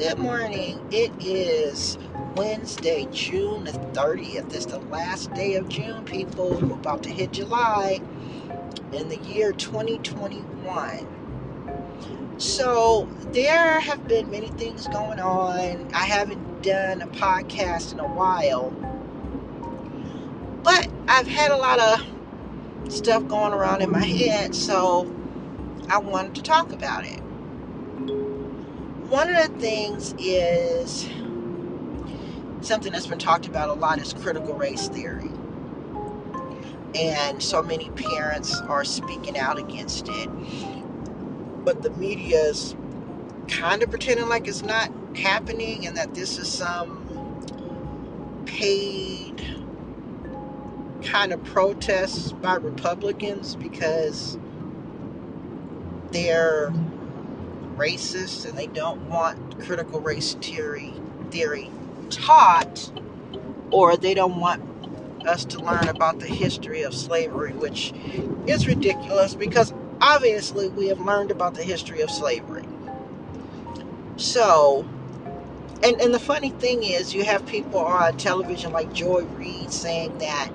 Good morning. It is Wednesday, June the 30th. It's the last day of June, people. We're about to hit July in the year 2021. So, there have been many things going on. I haven't done a podcast in a while, but I've had a lot of stuff going around in my head, so I wanted to talk about it one of the things is something that's been talked about a lot is critical race theory. And so many parents are speaking out against it. But the media is kind of pretending like it's not happening and that this is some paid kind of protest by Republicans because they're racist and they don't want critical race theory theory taught or they don't want us to learn about the history of slavery which is ridiculous because obviously we have learned about the history of slavery. So and and the funny thing is you have people on television like joy reid saying that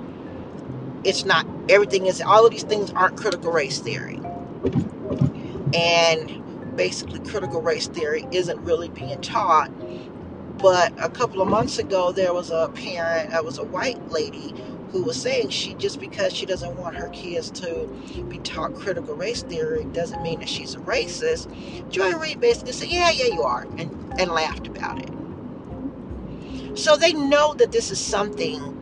it's not everything is all of these things aren't critical race theory. And basically critical race theory isn't really being taught. But a couple of months ago, there was a parent, that was a white lady, who was saying she just because she doesn't want her kids to be taught critical race theory doesn't mean that she's a racist. Joy Reid basically said, "Yeah, yeah, you are," and and laughed about it. So they know that this is something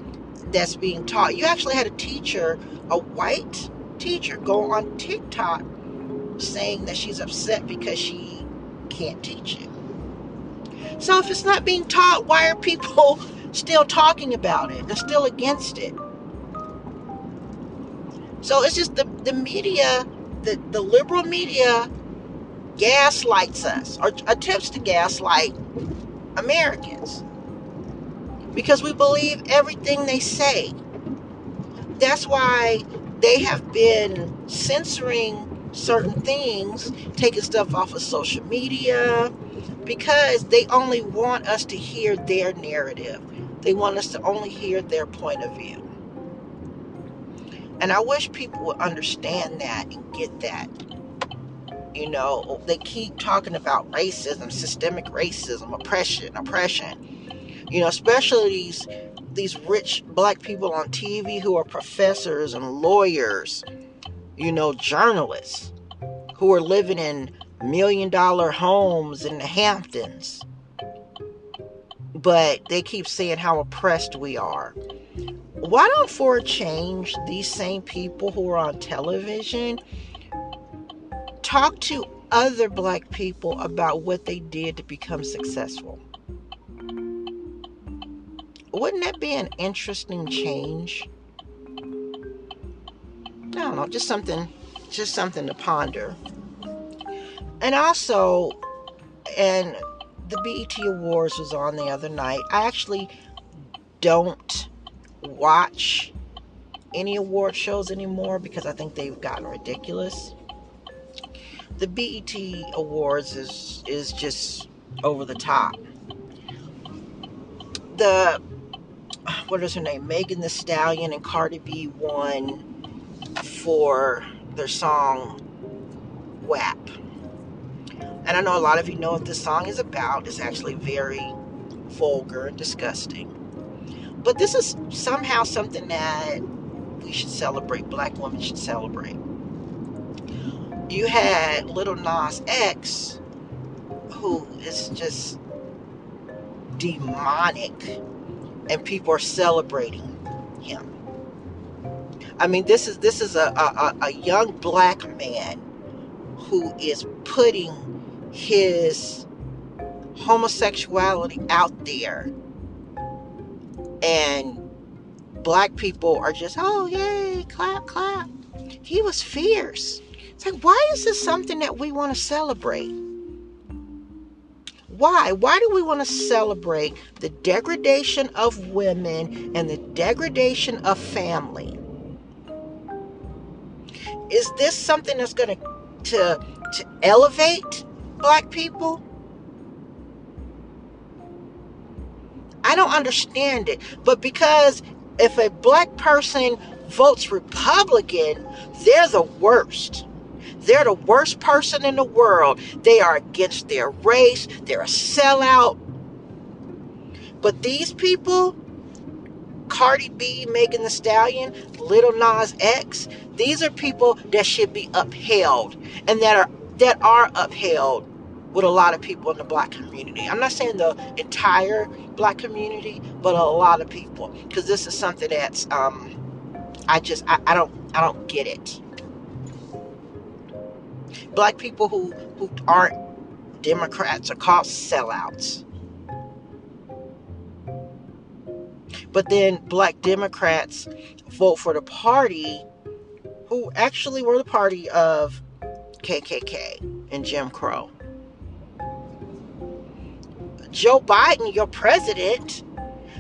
that's being taught. You actually had a teacher, a white teacher, go on TikTok saying that she's upset because she can't teach it. So if it's not being taught, why are people still talking about it? They're still against it. So it's just the, the media, the, the liberal media gaslights us or attempts to gaslight Americans because we believe everything they say. That's why they have been censoring certain things, taking stuff off of social media, because they only want us to hear their narrative. They want us to only hear their point of view. And I wish people would understand that and get that. You know, they keep talking about racism, systemic racism, oppression, oppression. You know, especially these these rich black people on TV who are professors and lawyers you know, journalists who are living in million dollar homes in the Hamptons. But they keep saying how oppressed we are. Why don't, for a change, these same people who are on television talk to other black people about what they did to become successful? Wouldn't that be an interesting change? I don't know, just something, just something to ponder. And also, and the BET Awards was on the other night. I actually don't watch any award shows anymore because I think they've gotten ridiculous. The BET Awards is is just over the top. The what is her name? Megan Thee Stallion and Cardi B won for their song WAP. And I know a lot of you know what this song is about. It's actually very vulgar and disgusting. But this is somehow something that we should celebrate, black women should celebrate. You had Lil Nas X, who is just demonic, and people are celebrating him. I mean, this is this is a, a, a young black man who is putting his homosexuality out there. And black people are just oh yay clap clap. He was fierce. It's like why is this something that we want to celebrate? Why? Why do we want to celebrate the degradation of women and the degradation of family is this something that's going to to elevate black people? I don't understand it. But because if a black person votes Republican, they're the worst. They're the worst person in the world. They are against their race. They're a sellout. But these people, Cardi B, Megan Thee Stallion, Little Nas X, these are people that should be upheld and that are that are upheld with a lot of people in the black community. I'm not saying the entire black community, but a lot of people, because this is something that's um, I just I, I don't I don't get it. Black people who who aren't Democrats are called sellouts. But then black Democrats vote for the party who actually were the party of KKK and Jim Crow. Joe Biden, your president,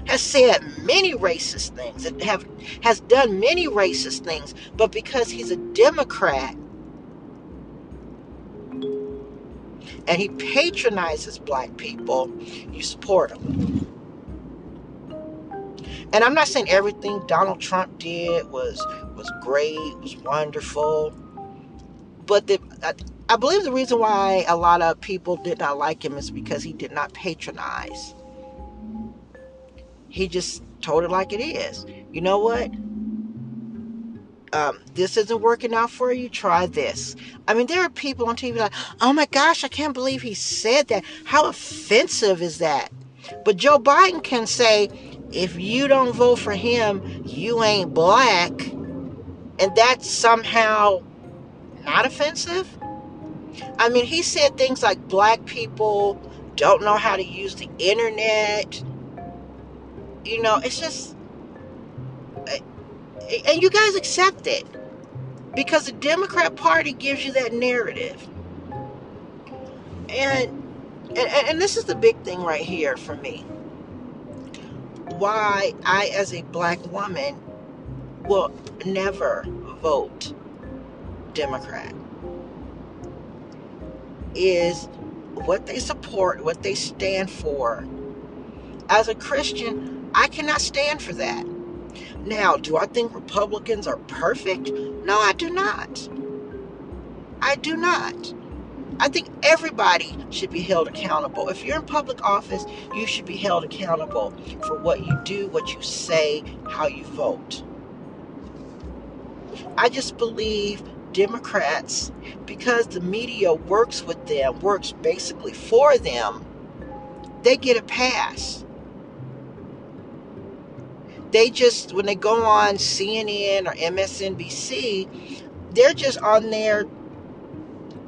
has said many racist things and have has done many racist things, but because he's a Democrat and he patronizes black people, you support him. And I'm not saying everything Donald Trump did was was great, was wonderful, but the I, I believe the reason why a lot of people did not like him is because he did not patronize. He just told it like it is. You know what? Um, this isn't working out for you. Try this. I mean, there are people on TV like, oh my gosh, I can't believe he said that. How offensive is that? But Joe Biden can say, if you don't vote for him, you ain't black. And that's somehow not offensive. I mean, he said things like black people don't know how to use the internet. You know, it's just. Eh, and you guys accept it because the Democrat Party gives you that narrative. And, and and this is the big thing right here for me. Why I as a black woman will never vote Democrat is what they support, what they stand for. As a Christian, I cannot stand for that. Now, do I think Republicans are perfect? No, I do not. I do not. I think everybody should be held accountable. If you're in public office, you should be held accountable for what you do, what you say, how you vote. I just believe Democrats, because the media works with them, works basically for them, they get a pass. They just, when they go on CNN or MSNBC, they're just on there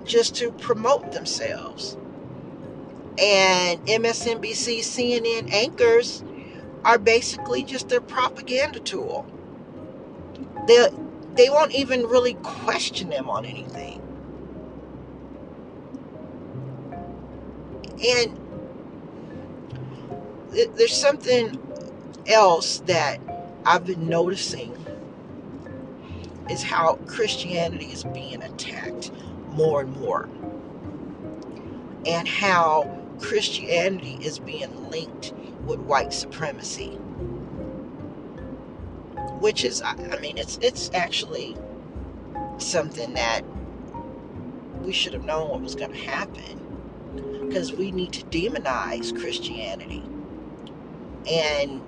just to promote themselves. And MSNBC, CNN anchors are basically just their propaganda tool. They they won't even really question them on anything. And there's something else that I've been noticing is how Christianity is being attacked more and more. And how Christianity is being linked with white supremacy which is I mean it's it's actually something that we should have known what was going to happen because we need to demonize Christianity and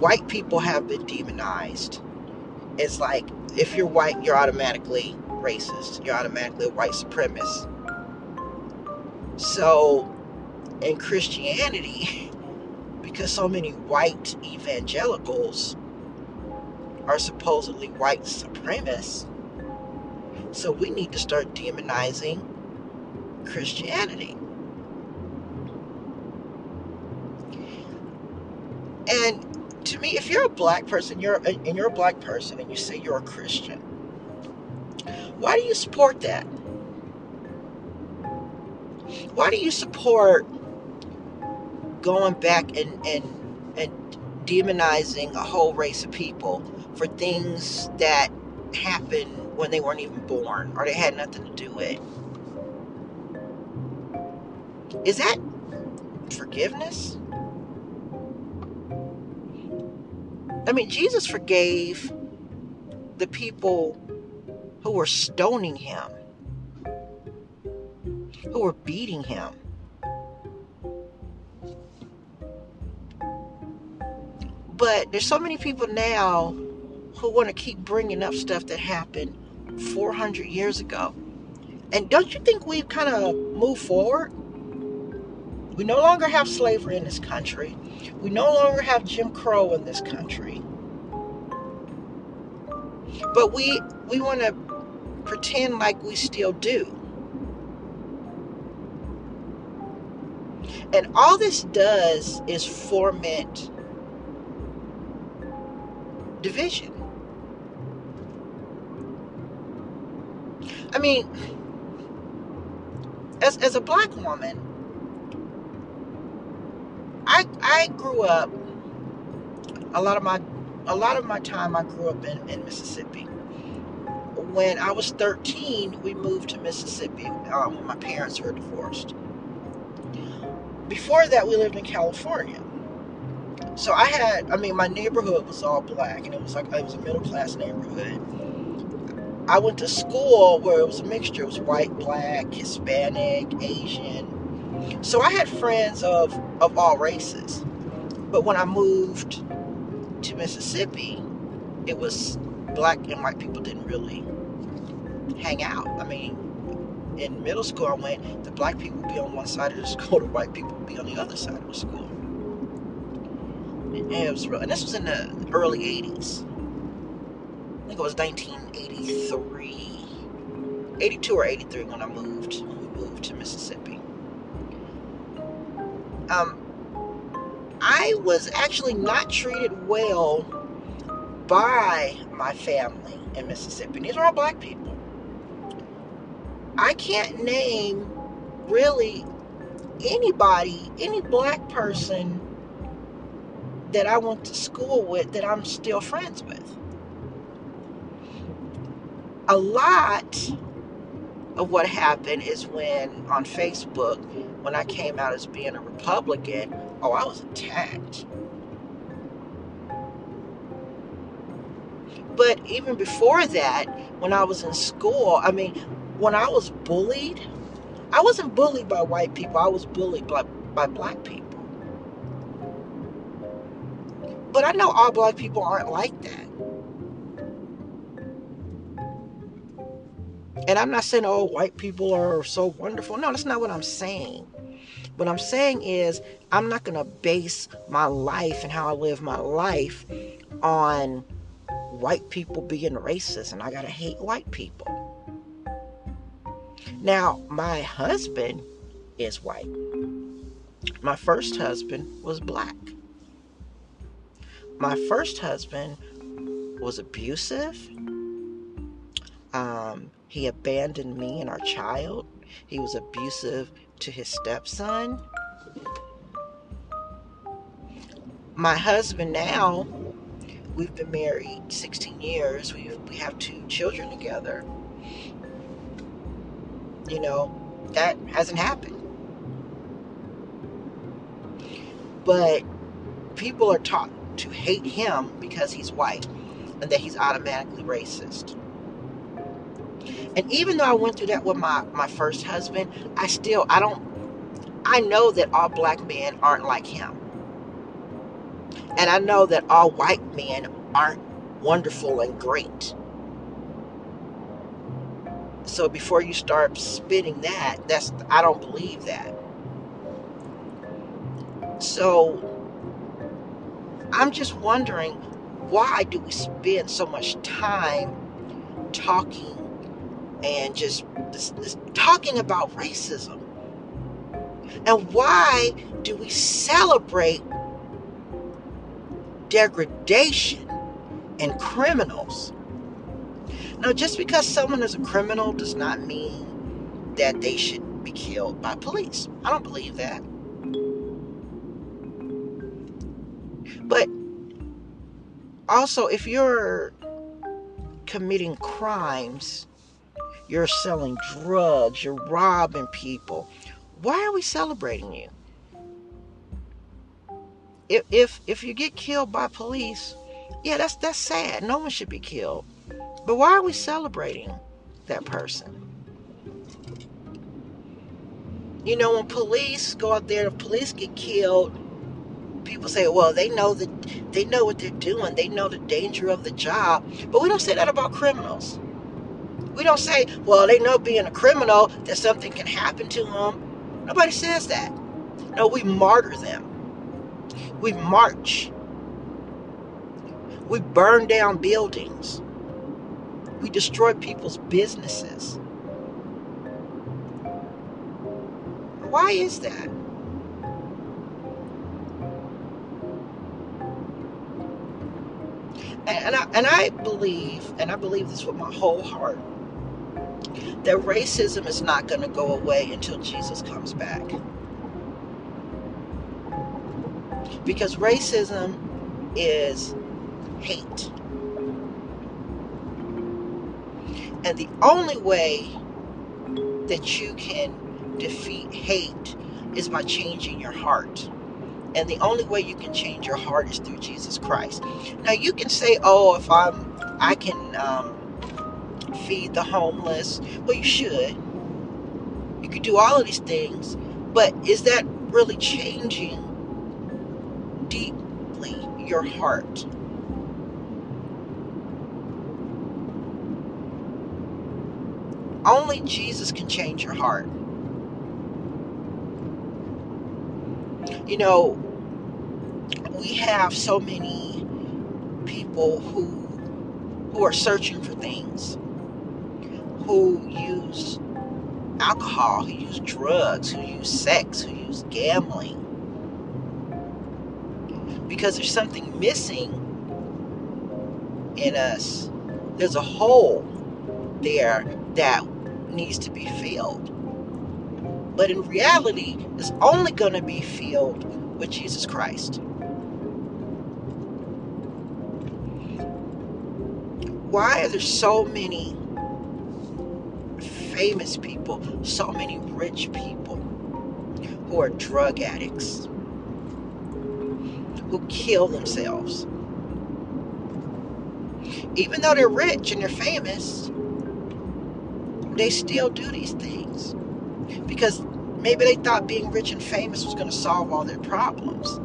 white people have been demonized it's like if you're white you're automatically racist you're automatically a white supremacist so in Christianity because so many white evangelicals are supposedly white supremacists. So we need to start demonizing Christianity. And if you're a black person, you're uh, and you're a black person, and you say you're a Christian, why do you support that? Why do you support going back and, and, and demonizing a whole race of people for things that happened when they weren't even born or they had nothing to do with. Is that forgiveness? I mean, Jesus forgave the people who were stoning him, who were beating him. But there's so many people now who want to keep bringing up stuff that happened 400 years ago. And don't you think we've kind of moved forward? We no longer have slavery in this country. We no longer have Jim Crow in this country. But we we want to pretend like we still do. And all this does is foment division. I mean, as, as a black woman, I grew up a lot of my a lot of my time I grew up in, in Mississippi. When I was 13, we moved to Mississippi um, when my parents were divorced. Before that, we lived in California. So I had, I mean, my neighborhood was all black, and it was like it was a middle class neighborhood. I went to school where it was a mixture. It was white, black, Hispanic, Asian. So I had friends of of all races. But when I moved to Mississippi, it was black and white people didn't really hang out. I mean, in middle school, I went, the black people would be on one side of the school, the white people would be on the other side of the school. And it was real. And this was in the early 80s. I think it was 1983, 82 or 83 when I moved, when we moved to Mississippi. Um, I was actually not treated well by my family in Mississippi. These are all black people. I can't name really anybody, any black person that I went to school with that I'm still friends with. A lot of what happened is when on Facebook, when I came out as being a Republican, oh, I was attacked. But even before that, when I was in school, I mean, when I was bullied, I wasn't bullied by white people, I was bullied by, by black people. But I know all black people aren't like that. And I'm not saying, oh, white people are so wonderful. No, that's not what I'm saying. What I'm saying is, I'm not going to base my life and how I live my life on white people being racist and I got to hate white people. Now, my husband is white. My first husband was black. My first husband was abusive. Um, he abandoned me and our child. He was abusive to his stepson. My husband now, we've been married 16 years. We we have two children together. You know, that hasn't happened. But people are taught to hate him because he's white and that he's automatically racist. And even though I went through that with my, my first husband, I still, I don't, I know that all black men aren't like him. And I know that all white men aren't wonderful and great. So before you start spitting that, that's, I don't believe that. So I'm just wondering why do we spend so much time talking and just this, this, talking about racism? And why do we celebrate degradation and criminals? Now, just because someone is a criminal does not mean that they should be killed by police. I don't believe that. But also, if you're committing crimes, you're selling drugs, you're robbing people, why are we celebrating you? if if if you get killed by police, yeah, that's that's sad. No one should be killed. But why are we celebrating that person? You know, when police go out there, if police get killed, people say, well, they know that they know what they're doing. They know the danger of the job. But we don't say that about criminals. We don't say, well, they know being a criminal that something can happen to them. Nobody says that. No, we martyr them. We march. We burn down buildings. We destroy people's businesses. Why is that? And I, and I believe, and I believe this with my whole heart, that racism is not going to go away until Jesus comes back. Because racism is hate. And the only way that you can defeat hate is by changing your heart. And the only way you can change your heart is through Jesus Christ. Now you can say, "Oh, if I'm, I can um, feed the homeless." Well, you should. You could do all of these things, but is that really changing deeply your heart? Only Jesus can change your heart. You know, we have so many people who who are searching for things, who use alcohol, who use drugs, who use sex, who use gambling. Because there's something missing in us. There's a hole there that needs to be filled. But in reality, it's only going to be filled with Jesus Christ. Why are there so many famous people, so many rich people who are drug addicts, who kill themselves? Even though they're rich and they're famous, they still do these things because maybe they thought being rich and famous was going to solve all their problems,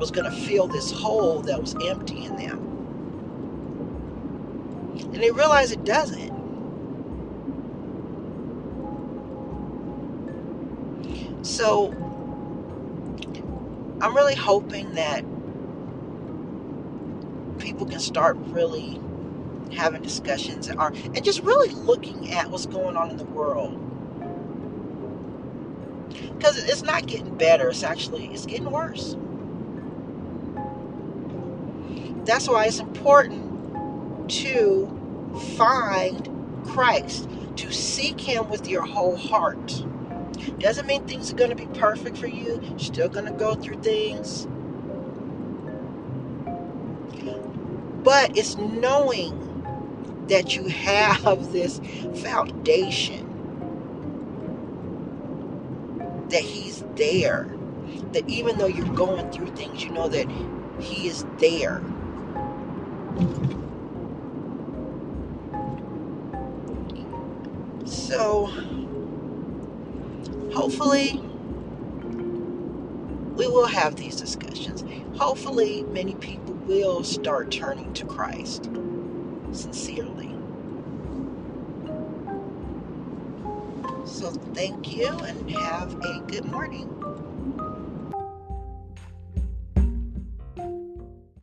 was going to fill this hole that was empty in them. And they realize it doesn't. So I'm really hoping that people can start really having discussions and, are, and just really looking at what's going on in the world. Because it's not getting better it's actually it's getting worse. That's why it's important to find christ to seek him with your whole heart doesn't mean things are going to be perfect for you. You're still going to go through things. But it's knowing that you have this foundation that he's there. That even though you're going through things you know that he is there. So hopefully we will have these discussions hopefully many people will start turning to christ sincerely. So thank you and have a good morning.